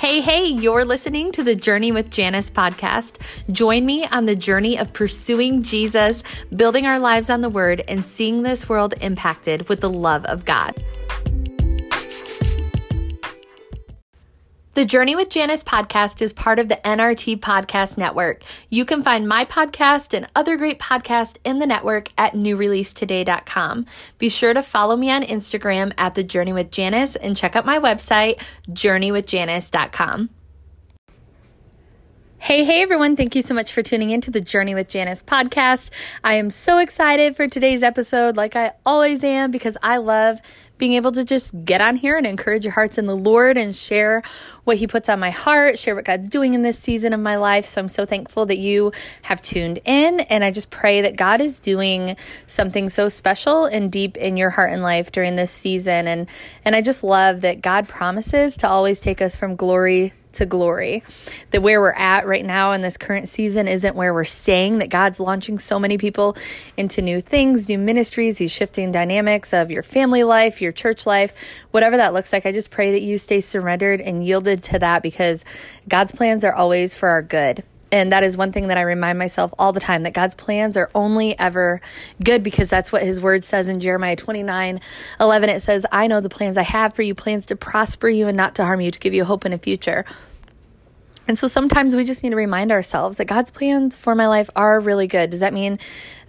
Hey, hey, you're listening to the Journey with Janice podcast. Join me on the journey of pursuing Jesus, building our lives on the Word, and seeing this world impacted with the love of God. The Journey with Janice podcast is part of the NRT Podcast Network. You can find my podcast and other great podcasts in the network at newreleasetoday.com. Be sure to follow me on Instagram at The Journey with Janice and check out my website, journeywithjanice.com. Hey, hey, everyone. Thank you so much for tuning in to the Journey with Janice podcast. I am so excited for today's episode, like I always am, because I love being able to just get on here and encourage your hearts in the Lord and share what He puts on my heart, share what God's doing in this season of my life. So I'm so thankful that you have tuned in. And I just pray that God is doing something so special and deep in your heart and life during this season. And, and I just love that God promises to always take us from glory to glory. That where we're at right now in this current season isn't where we're staying, that God's launching so many people into new things, new ministries, He's shifting dynamics of your family life, your church life, whatever that looks like. I just pray that you stay surrendered and yielded to that because God's plans are always for our good. And that is one thing that I remind myself all the time that God's plans are only ever good because that's what his word says in Jeremiah 29 11. It says, I know the plans I have for you, plans to prosper you and not to harm you, to give you hope in a future. And so sometimes we just need to remind ourselves that God's plans for my life are really good. Does that mean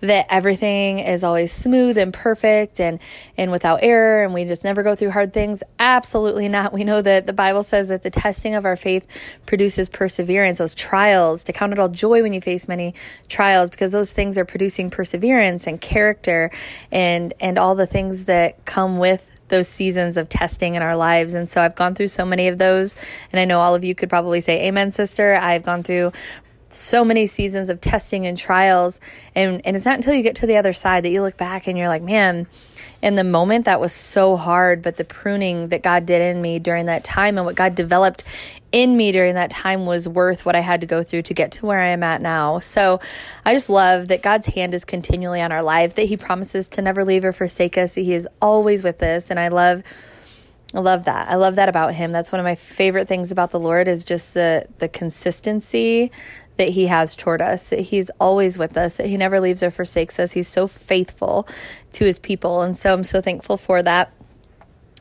that everything is always smooth and perfect and and without error and we just never go through hard things? Absolutely not. We know that the Bible says that the testing of our faith produces perseverance, those trials, to count it all joy when you face many trials because those things are producing perseverance and character and and all the things that come with those seasons of testing in our lives. And so I've gone through so many of those. And I know all of you could probably say, Amen, sister. I've gone through so many seasons of testing and trials. And, and it's not until you get to the other side that you look back and you're like, man, in the moment that was so hard, but the pruning that God did in me during that time and what God developed in me during that time was worth what I had to go through to get to where I am at now. So I just love that God's hand is continually on our life, that He promises to never leave or forsake us. He is always with us. And I love I love that. I love that about him. That's one of my favorite things about the Lord is just the the consistency that he has toward us. that He's always with us. That he never leaves or forsakes us. He's so faithful to his people. And so I'm so thankful for that.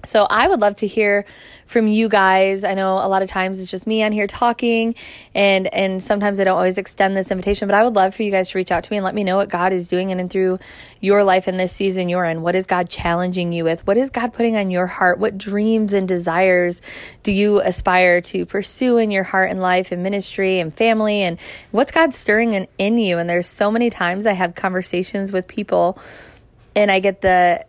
So I would love to hear from you guys. I know a lot of times it's just me on here talking and and sometimes I don't always extend this invitation, but I would love for you guys to reach out to me and let me know what God is doing in and through your life in this season you're in. What is God challenging you with? What is God putting on your heart? What dreams and desires do you aspire to pursue in your heart and life and ministry and family and what's God stirring in, in you? And there's so many times I have conversations with people and I get the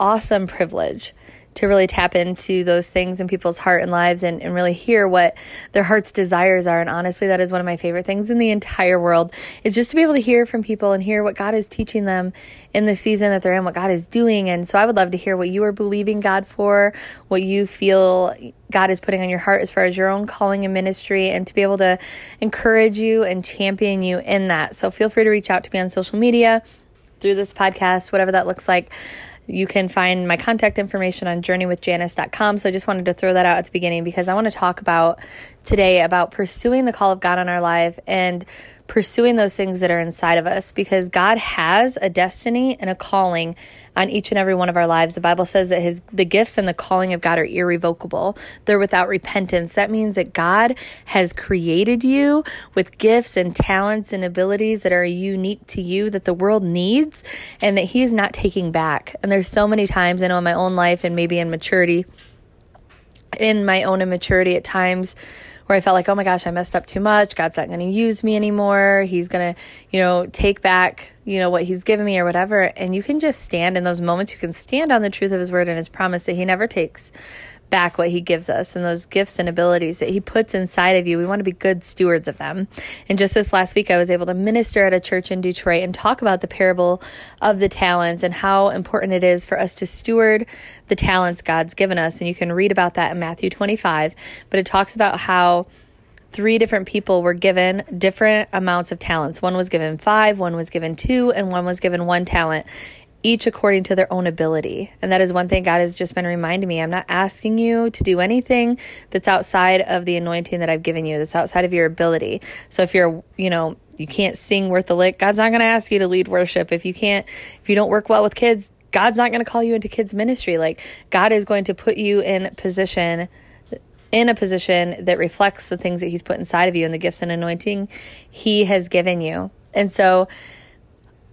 awesome privilege to really tap into those things in people's heart and lives and, and really hear what their heart's desires are. And honestly, that is one of my favorite things in the entire world is just to be able to hear from people and hear what God is teaching them in the season that they're in, what God is doing. And so I would love to hear what you are believing God for, what you feel God is putting on your heart as far as your own calling and ministry, and to be able to encourage you and champion you in that. So feel free to reach out to me on social media through this podcast, whatever that looks like. You can find my contact information on journeywithjanice.com. So I just wanted to throw that out at the beginning because I want to talk about today about pursuing the call of God on our life and pursuing those things that are inside of us because God has a destiny and a calling on each and every one of our lives. The Bible says that his the gifts and the calling of God are irrevocable. They're without repentance. That means that God has created you with gifts and talents and abilities that are unique to you that the world needs and that he is not taking back. And there's so many times I know in my own life and maybe in maturity in my own immaturity at times where I felt like, oh my gosh, I messed up too much. God's not going to use me anymore. He's going to, you know, take back, you know, what he's given me or whatever. And you can just stand in those moments. You can stand on the truth of his word and his promise that he never takes back what he gives us and those gifts and abilities that he puts inside of you. We want to be good stewards of them. And just this last week, I was able to minister at a church in Detroit and talk about the parable of the talents and how important it is for us to steward the talents God's given us. And you can read about that in Matthew 25, but it talks about how three different people were given different amounts of talents. One was given five, one was given two, and one was given one talent. each according to their own ability. And that is one thing God has just been reminding me. I'm not asking you to do anything that's outside of the anointing that I've given you, that's outside of your ability. So if you're, you know, you can't sing worth a lick, God's not going to ask you to lead worship. If you can't, if you don't work well with kids, God's not going to call you into kids ministry. Like God is going to put you in position in a position that reflects the things that he's put inside of you and the gifts and anointing he has given you. And so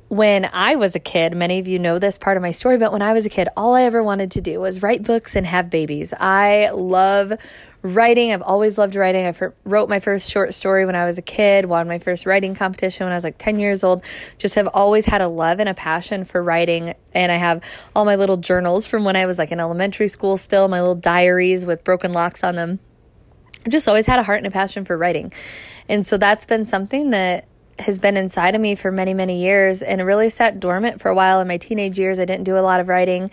when I was a kid, many of you know this part of my story, but when I was a kid, all I ever wanted to do was write books and have babies. I love writing. I've always loved writing. I wrote my first short story when I was a kid, won my first writing competition when I was like 10 years old. Just have always had a love and a passion for writing. And I have all my little journals from when I was like in elementary school still, my little diaries with broken locks on them. I've just always had a heart and a passion for writing. And so that's been something that has been inside of me for many, many years and really sat dormant for a while in my teenage years. I didn't do a lot of writing,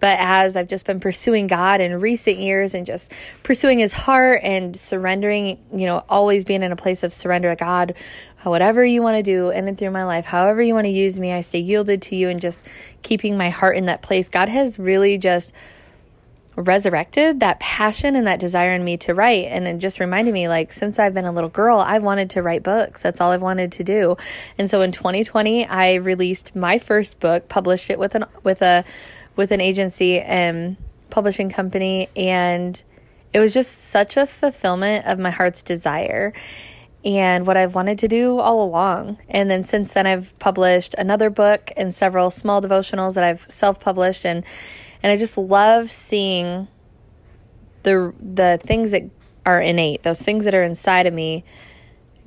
but as I've just been pursuing God in recent years and just pursuing his heart and surrendering, you know, always being in a place of surrender to God, whatever you want to do in and through my life, however you want to use me, I stay yielded to you and just keeping my heart in that place. God has really just resurrected that passion and that desire in me to write. And it just reminded me like since I've been a little girl I've wanted to write books. That's all I've wanted to do. And so in 2020 I released my first book published it with an with a with an agency and publishing company. And it was just such a fulfillment of my heart's desire and what I've wanted to do all along. And then since then I've published another book and several small devotionals that I've self-published. And and I just love seeing the the things that are innate, those things that are inside of me,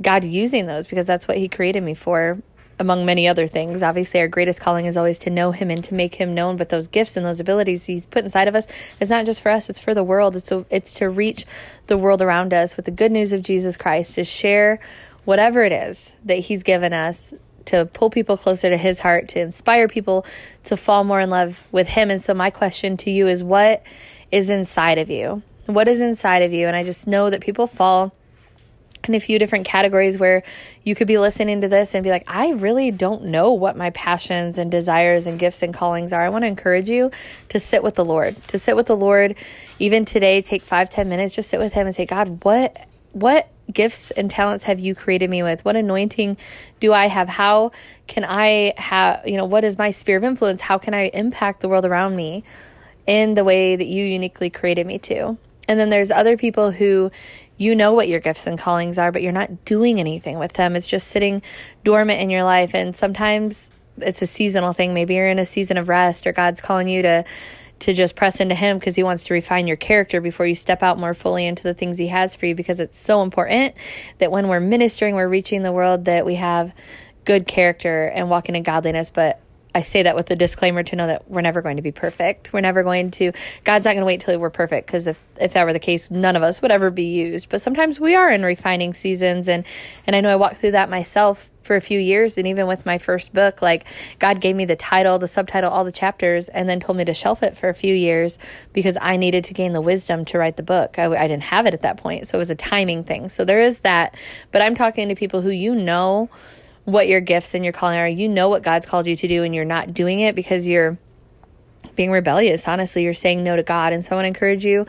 God using those because that's what he created me for among many other things. Obviously, our greatest calling is always to know Him and to make Him known. But those gifts and those abilities He's put inside of us, it's not just for us; it's for the world. It's a, it's to reach the world around us with the good news of Jesus Christ, to share whatever it is that He's given us to pull people closer to his heart, to inspire people to fall more in love with him. And so, my question to you is what is inside of you? What is inside of you? And I just know that people fall in a few different categories where you could be listening to this and be like, I really don't know what my passions and desires and gifts and callings are. I want to encourage you to sit with the Lord, to sit with the Lord. Even today, take five, ten minutes, just sit with Him and say, God, what, what gifts and talents have you created me with? What anointing do I have? How can I have, you know, what is my sphere of influence? How can I impact the world around me in the way that you uniquely created me to? And then there's other people who you know what your gifts and callings are, but you're not doing anything with them. It's just sitting dormant in your life. And sometimes it's a seasonal thing. Maybe you're in a season of rest or God's calling you to to just press into Him because He wants to refine your character before you step out more fully into the things He has for you. Because it's so important that when we're ministering, we're reaching the world, that we have good character and walking in godliness. But I say that with the disclaimer to know that we're never going to be perfect. We're never going to, God's not going to wait till we're perfect because if, if that were the case, none of us would ever be used. But sometimes we are in refining seasons. And, and I know I walked through that myself for a few years. And even with my first book, like God gave me the title, the subtitle, all the chapters, and then told me to shelf it for a few years because I needed to gain the wisdom to write the book. I, I didn't have it at that point. So it was a timing thing. So there is that. But I'm talking to people who you know, what your gifts and your calling are. You know what God's called you to do, and you're not doing it because you're being rebellious. Honestly, you're saying no to God. And so I want to encourage you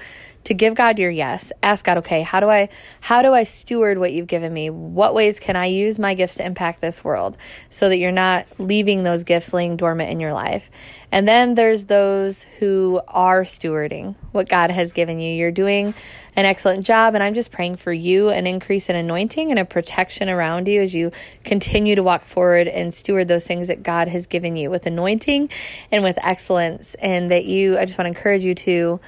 to give God your yes. Ask God, okay, how do I how do I steward what you've given me? What ways can I use my gifts to impact this world so that you're not leaving those gifts laying dormant in your life? And then there's those who are stewarding what God has given you. You're doing an excellent job and I'm just praying for you an increase in anointing and a protection around you as you continue to walk forward and steward those things that God has given you with anointing and with excellence and that you I just want to encourage you to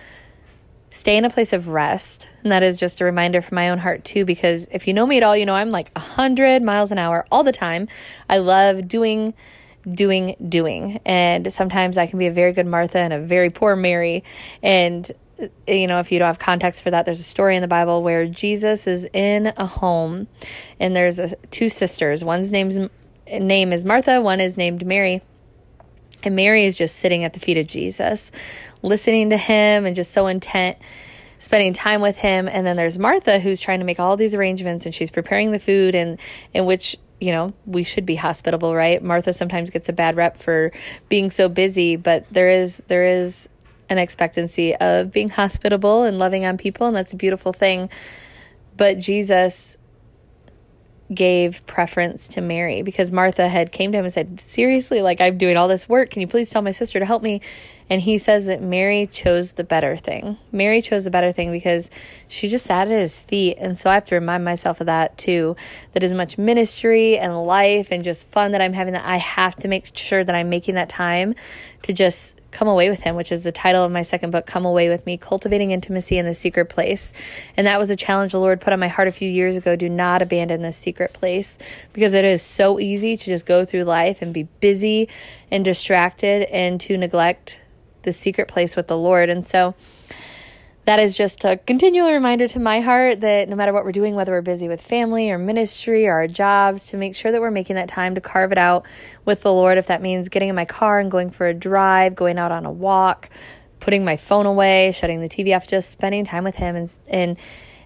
stay in a place of rest. And that is just a reminder for my own heart, too, because if you know me at all, you know I'm like 100 miles an hour all the time. I love doing, doing, doing. And sometimes I can be a very good Martha and a very poor Mary. And uh, you know, if you don't have context for that, there's a story in the Bible where Jesus is in a home and there's a, two sisters. One's name's name is Martha, one is named Mary. And Mary is just sitting at the feet of Jesus, listening to him and just so intent, spending time with him. And then there's Martha who's trying to make all these arrangements and she's preparing the food and in which you know, we should be hospitable, right? Martha sometimes gets a bad rep for being so busy, but there is there is an expectancy of being hospitable and loving on people, and that's a beautiful thing. But Jesus gave preference to Mary because Martha had came to him and said, "Seriously, like I'm doing all this work. Can you please tell my sister to help me?" And he says that Mary chose the better thing. Mary chose the better thing because she just sat at his feet. And so I have to remind myself of that too. That as much ministry and life and just fun that I'm having that I have to make sure that I'm making that time to just come away with him, which is the title of my second book, Come Away with Me, Cultivating Intimacy in the Secret Place. And that was a challenge the Lord put on my heart a few years ago. Do not abandon this secret place because it is so easy to just go through life and be busy and distracted and to neglect the secret place with the Lord. And so that is just a continual reminder to my heart that no matter what we're doing, whether we're busy with family or ministry or our jobs, to make sure that we're making that time to carve it out with the Lord. If that means getting in my car and going for a drive, going out on a walk, putting my phone away, shutting the TV off, just spending time with Him and, and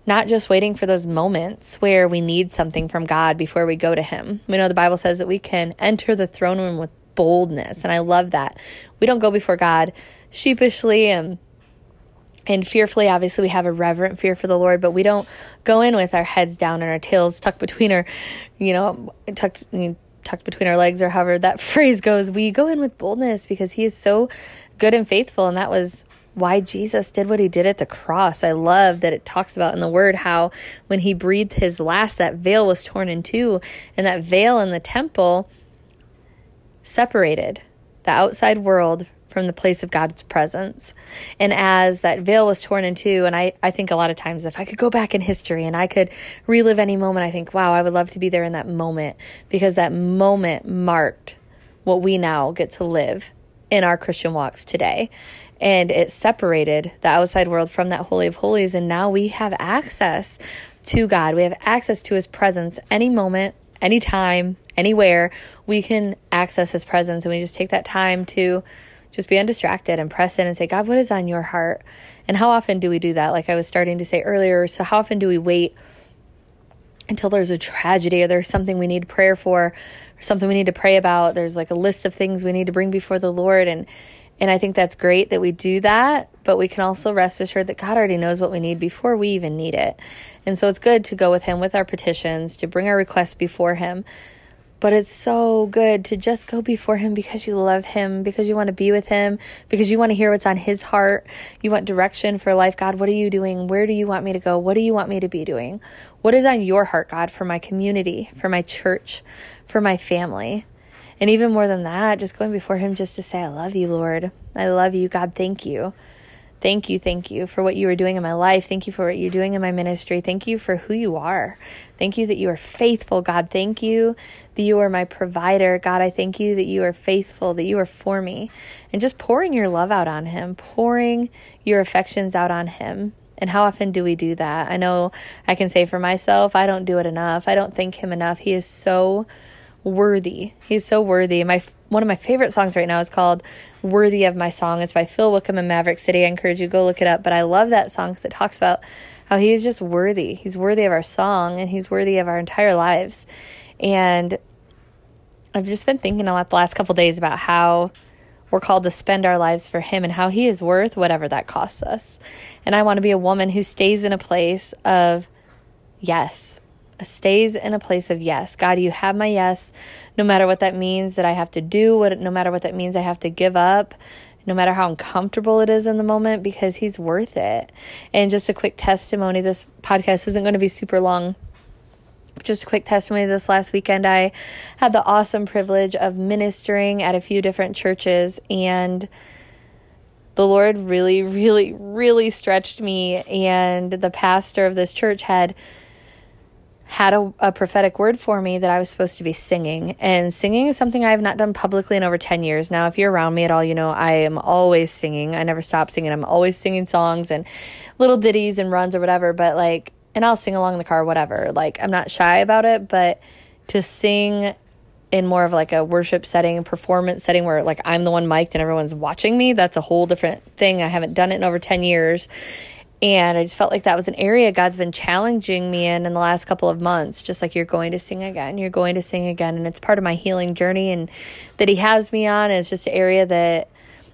not just waiting for those moments where we need something from God before we go to Him. We know the Bible says that we can enter the throne room with boldness. And I love that. We don't go before God sheepishly and and fearfully obviously we have a reverent fear for the lord but we don't go in with our heads down and our tails tucked between our you know tucked tucked between our legs or however that phrase goes we go in with boldness because he is so good and faithful and that was why Jesus did what he did at the cross. I love that it talks about in the word how when he breathed his last that veil was torn in two and that veil in the temple separated the outside world from the place of God's presence. And as that veil was torn in two, and I, I think a lot of times if I could go back in history and I could relive any moment, I think, wow, I would love to be there in that moment because that moment marked what we now get to live in our Christian walks today. And it separated the outside world from that Holy of Holies. And now we have access to God. We have access to His presence any moment, anytime, anywhere, we can access His presence. And we just take that time to just be undistracted and press in and say, God, what is on your heart? And how often do we do that? Like I was starting to say earlier. So, how often do we wait until there's a tragedy or there's something we need prayer for or something we need to pray about? There's like a list of things we need to bring before the Lord. And and I think that's great that we do that, but we can also rest assured that God already knows what we need before we even need it. And so it's good to go with Him with our petitions, to bring our requests before Him. But it's so good to just go before Him because you love Him, because you want to be with Him, because you want to hear what's on His heart. You want direction for life. God, what are you doing? Where do you want me to go? What do you want me to be doing? What is on your heart, God, for my community, for my church, for my family? And even more than that, just going before Him just to say, I love you, Lord. I love you. God, thank you. Thank you, thank you for what you are doing in my life. Thank you for what you're doing in my ministry. Thank you for who you are. Thank you that you are faithful, God. Thank you that you are my provider. God, I thank you that you are faithful, that you are for me. And just pouring your love out on Him, pouring your affections out on Him. And how often do we do that? I know I can say for myself, I don't do it enough. I don't thank Him enough. He is so worthy. He's so worthy. My one of my favorite songs right now is called "Worthy of My Song." It's by Phil Wickham and Maverick City. I encourage you to go look it up. But I love that song because it talks about how he is just worthy. He's worthy of our song and he's worthy of our entire lives. And I've just been thinking a lot the last couple days about how we're called to spend our lives for him and how he is worth whatever that costs us. And I want to be a woman who stays in a place of yes, stays in a place of yes. God, you have my yes, no matter what that means that I have to do, what no matter what that means I have to give up, no matter how uncomfortable it is in the moment, because He's worth it. And just a quick testimony this podcast isn't going to be super long. Just a quick testimony this last weekend, I had the awesome privilege of ministering at a few different churches, and the Lord really, really, really stretched me. And the pastor of this church had had a, a, prophetic word for me that I was supposed to be singing. And singing is something I have not done publicly in over 10 years. Now, if you're around me at all, you know I am always singing. I never stop singing. I'm always singing songs and little ditties and runs or whatever. But like, and I'll sing along in the car, whatever. Like, I'm not shy about it, but to sing in more of like a worship setting, performance setting where like I'm the one mic'd and everyone's watching me, that's a whole different thing. I haven't done it in over 10 years And I just felt like that was an area God's been challenging me in in the last couple of months. Just like you're going to sing again, you're going to sing again. And it's part of my healing journey and that He has me on is just an area that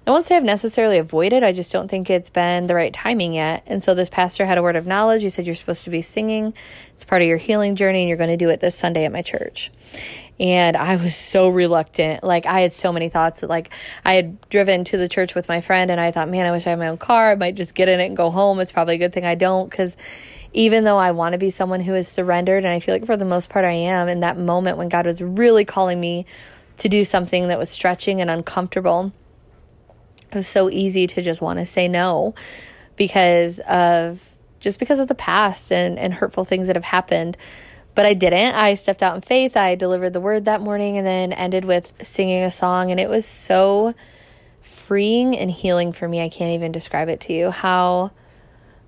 I won't say I've necessarily avoided. I just don't think it's been the right timing yet. And so this pastor had a word of knowledge. He said, You're supposed to be singing. It's part of your healing journey, and you're going to do it this Sunday at my church. And I was so reluctant. Like, I had so many thoughts that, like, I had driven to the church with my friend, and I thought, man, I wish I had my own car. I might just get in it and go home. It's probably a good thing I don't, because even though I want to be someone who is surrendered, and I feel like for the most part I am, in that moment when God was really calling me to do something that was stretching and uncomfortable, it was so easy to just want to say no because of just because of the past and, and hurtful things that have happened. But I didn't. I stepped out in faith. I delivered the word that morning and then ended with singing a song. And it was so freeing and healing for me. I can't even describe it to you how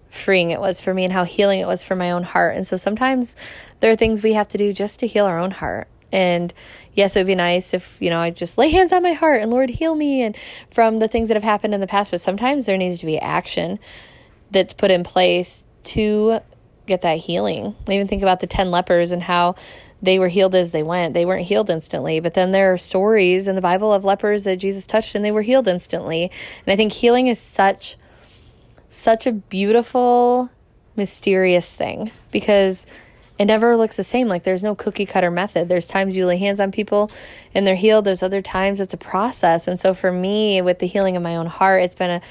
freeing it was for me and how healing it was for my own heart. And so sometimes there are things we have to do just to heal our own heart. And yes, it would be nice if, you know, I just lay hands on my heart and Lord heal me and from the things that have happened in the past. But sometimes there needs to be action that's put in place to get that healing. I even think about the 10 lepers and how they were healed as they went. They weren't healed instantly, but then there are stories in the Bible of lepers that Jesus touched and they were healed instantly. And I think healing is such such a beautiful mysterious thing because it never looks the same. Like there's no cookie cutter method. There's times you lay hands on people and they're healed. There's other times it's a process. And so for me, with the healing of my own heart, it's been a,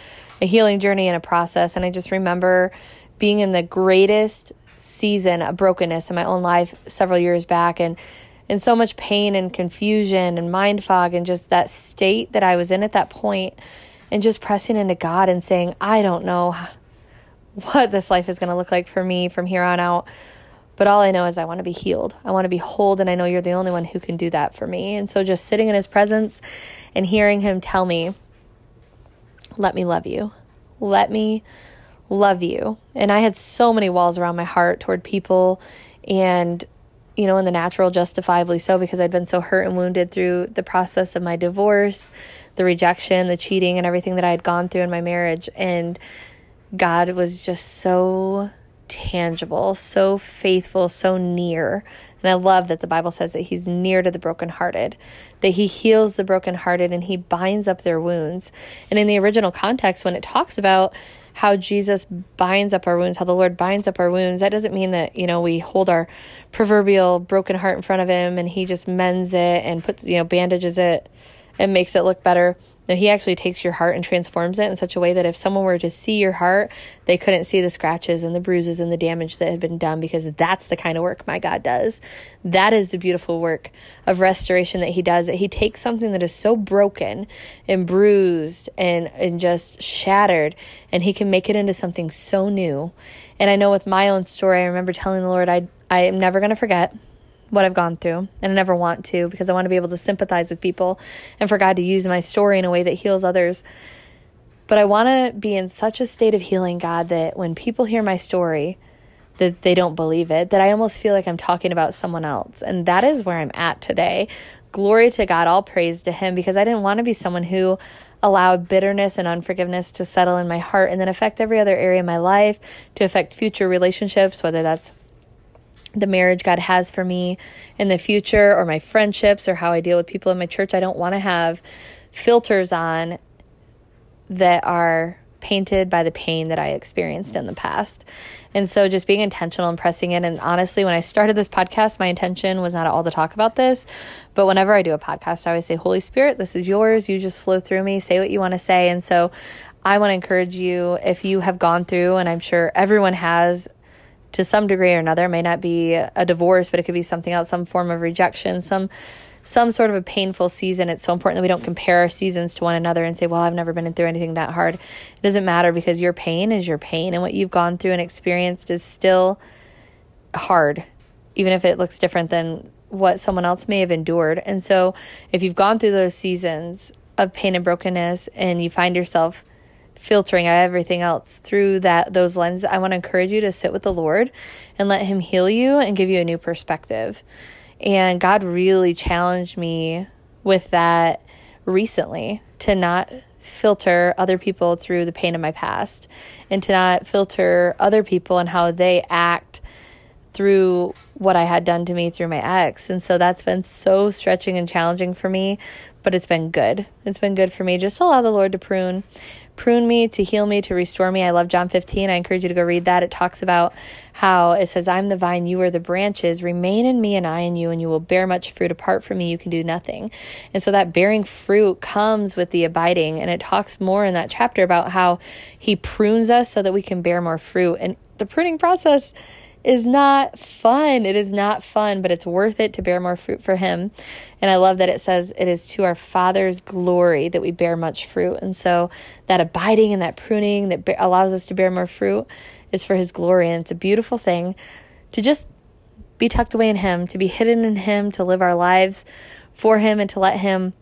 a healing journey and a process. And I just remember being in the greatest season of brokenness in my own life several years back and and so much pain and confusion and mind fog and just that state that I was in at that point and just pressing into God and saying, I don't know what this life is going to look like for me from here on out. But all I know is I want to be healed. I want to be whole, and I know you're the only one who can do that for me. And so just sitting in his presence and hearing him tell me, let me love you. Let me love you. And I had so many walls around my heart toward people and you know, in the natural, justifiably so, because I'd been so hurt and wounded through the process of my divorce, the rejection, the cheating, and everything that I had gone through in my marriage. And God was just so tangible, so faithful, so near. And I love that the Bible says that He's near to the brokenhearted, that He heals the brokenhearted and He binds up their wounds. And in the original context, when it talks about how Jesus binds up our wounds, how the Lord binds up our wounds, that doesn't mean that, you know, we hold our proverbial broken heart in front of Him and He just mends it and puts, you know, bandages it and makes it look better. No, he actually takes your heart and transforms it in such a way that if someone were to see your heart, they couldn't see the scratches and the bruises and the damage that had been done because that's the kind of work my God does. That is the beautiful work of restoration that he does. That he takes something that is so broken and bruised and, and just shattered and he can make it into something so new. And I know with my own story, I remember telling the Lord, I, I am never going to forget what I've gone through, and I never want to because I want to be able to sympathize with people and for God to use my story in a way that heals others. But I want to be in such a state of healing, God, that when people hear my story, that they don't believe it, that I almost feel like I'm talking about someone else. And that is where I'm at today. Glory to God, all praise to Him, because I didn't want to be someone who allowed bitterness and unforgiveness to settle in my heart and then affect every other area of my life, to affect future relationships, whether that's the marriage God has for me in the future or my friendships or how I deal with people in my church. I don't want to have filters on that are painted by the pain that I experienced in the past. And so just being intentional and pressing in. And honestly, when I started this podcast, my intention was not at all to talk about this. But whenever I do a podcast, I always say, Holy Spirit, this is yours. You just flow through me, say what you want to say. And so I want to encourage you if you have gone through, and I'm sure everyone has to some degree or another. It may not be a divorce, but it could be something else, some form of rejection, some some sort of a painful season. It's so important that we don't compare our seasons to one another and say, "Well, I've never been through anything that hard." It doesn't matter because your pain is your pain, and what you've gone through and experienced is still hard, even if it looks different than what someone else may have endured. And so, if you've gone through those seasons of pain and brokenness, and you find yourself filtering everything else through that those lenses i want to encourage you to sit with the lord and let him heal you and give you a new perspective and god really challenged me with that recently to not filter other people through the pain of my past and to not filter other people and how they act through what I had done to me through my ex. And so that's been so stretching and challenging for me, but it's been good. It's been good for me. Just to allow the Lord to prune prune me, to heal me, to restore me. I love John 15. I encourage you to go read that. It talks about how it says, I'm the vine, you are the branches. Remain in me and I in you, and you will bear much fruit. Apart from me, you can do nothing. And so that bearing fruit comes with the abiding. And it talks more in that chapter about how he prunes us so that we can bear more fruit. And the pruning process is not fun. It is not fun, but it's worth it to bear more fruit for Him. And I love that it says it is to our Father's glory that we bear much fruit. And so that abiding and that pruning that allows us to bear more fruit is for His glory. And it's a beautiful thing to just be tucked away in Him, to be hidden in Him, to live our lives for Him, and to let Him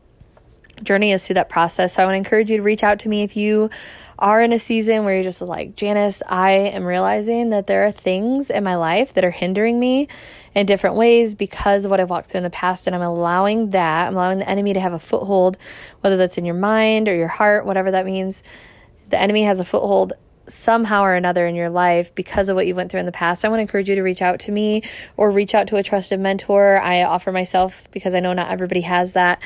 journey us through that process. So I want to encourage you to reach out to me if you are in a season where you're just like, Janice, I am realizing that there are things in my life that are hindering me in different ways because of what I've walked through in the past. And I'm allowing that, I'm allowing the enemy to have a foothold, whether that's in your mind or your heart, whatever that means. The enemy has a foothold somehow or another in your life because of what you went through in the past, I want to encourage you to reach out to me or reach out to a trusted mentor. I offer myself because I know not everybody has that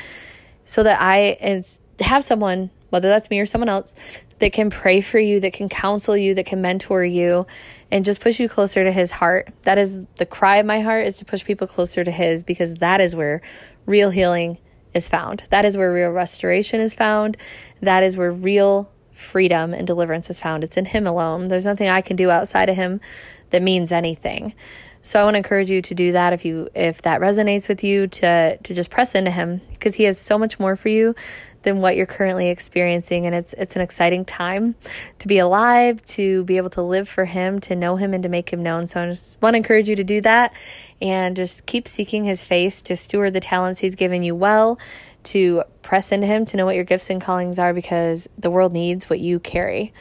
so that I have someone, whether that's me or someone else, that can pray for you, that can counsel you, that can mentor you, and just push you closer to His heart. That is the cry of my heart is to push people closer to His because that is where real healing is found. That is where real restoration is found. That is where real freedom and deliverance is found. It's in Him alone. There's nothing I can do outside of Him that means anything. So I want to encourage you to do that if you if that resonates with you to to just press into him because he has so much more for you than what you're currently experiencing. And it's it's an exciting time to be alive to be able to live for him to know him and to make him known. So i just want to encourage you to do that and just keep seeking his face to steward the talents he's given you well to press into him to know what your gifts and callings are because the world needs what you carry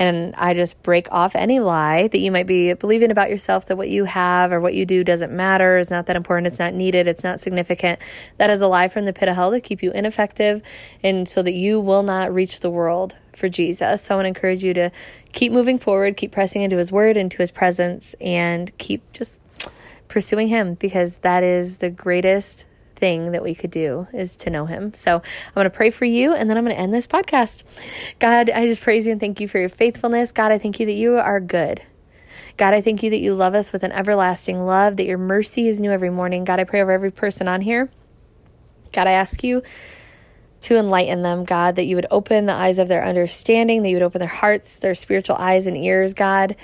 and I just break off any lie that you might be believing about yourself that what you have or what you do doesn't matter, is not that important, it's not needed, it's not significant. That is a lie from the pit of hell to keep you ineffective and so that you will not reach the world for Jesus. So I want to encourage you to keep moving forward, keep pressing into his word, into his presence, and keep just pursuing him because that is the greatest thing that we could do is to know him. So I'm going to pray for you and then I'm going to end this podcast. God, I just praise you and thank you for your faithfulness. God, I thank you that you are good. God, I thank you that you love us with an everlasting love, that your mercy is new every morning. God, I pray over every person on here. God, I ask you to enlighten them, God, that you would open the eyes of their understanding, that you would open their hearts, their spiritual eyes and ears, God,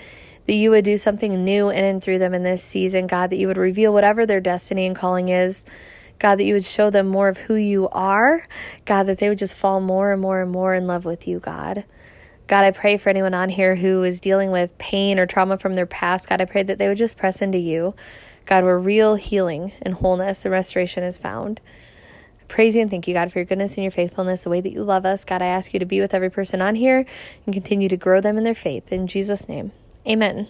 that you would do something new in and through them in this season, God, that you would reveal whatever their destiny and calling is. God, that you would show them more of who you are. God, that they would just fall more and more and more in love with you, God. God, I pray for anyone on here who is dealing with pain or trauma from their past. God, I pray that they would just press into you. God, where real healing and wholeness and restoration is found. I praise you and thank you, God, for your goodness and your faithfulness, the way that you love us. God, I ask you to be with every person on here and continue to grow them in their faith. In Jesus' name, amen.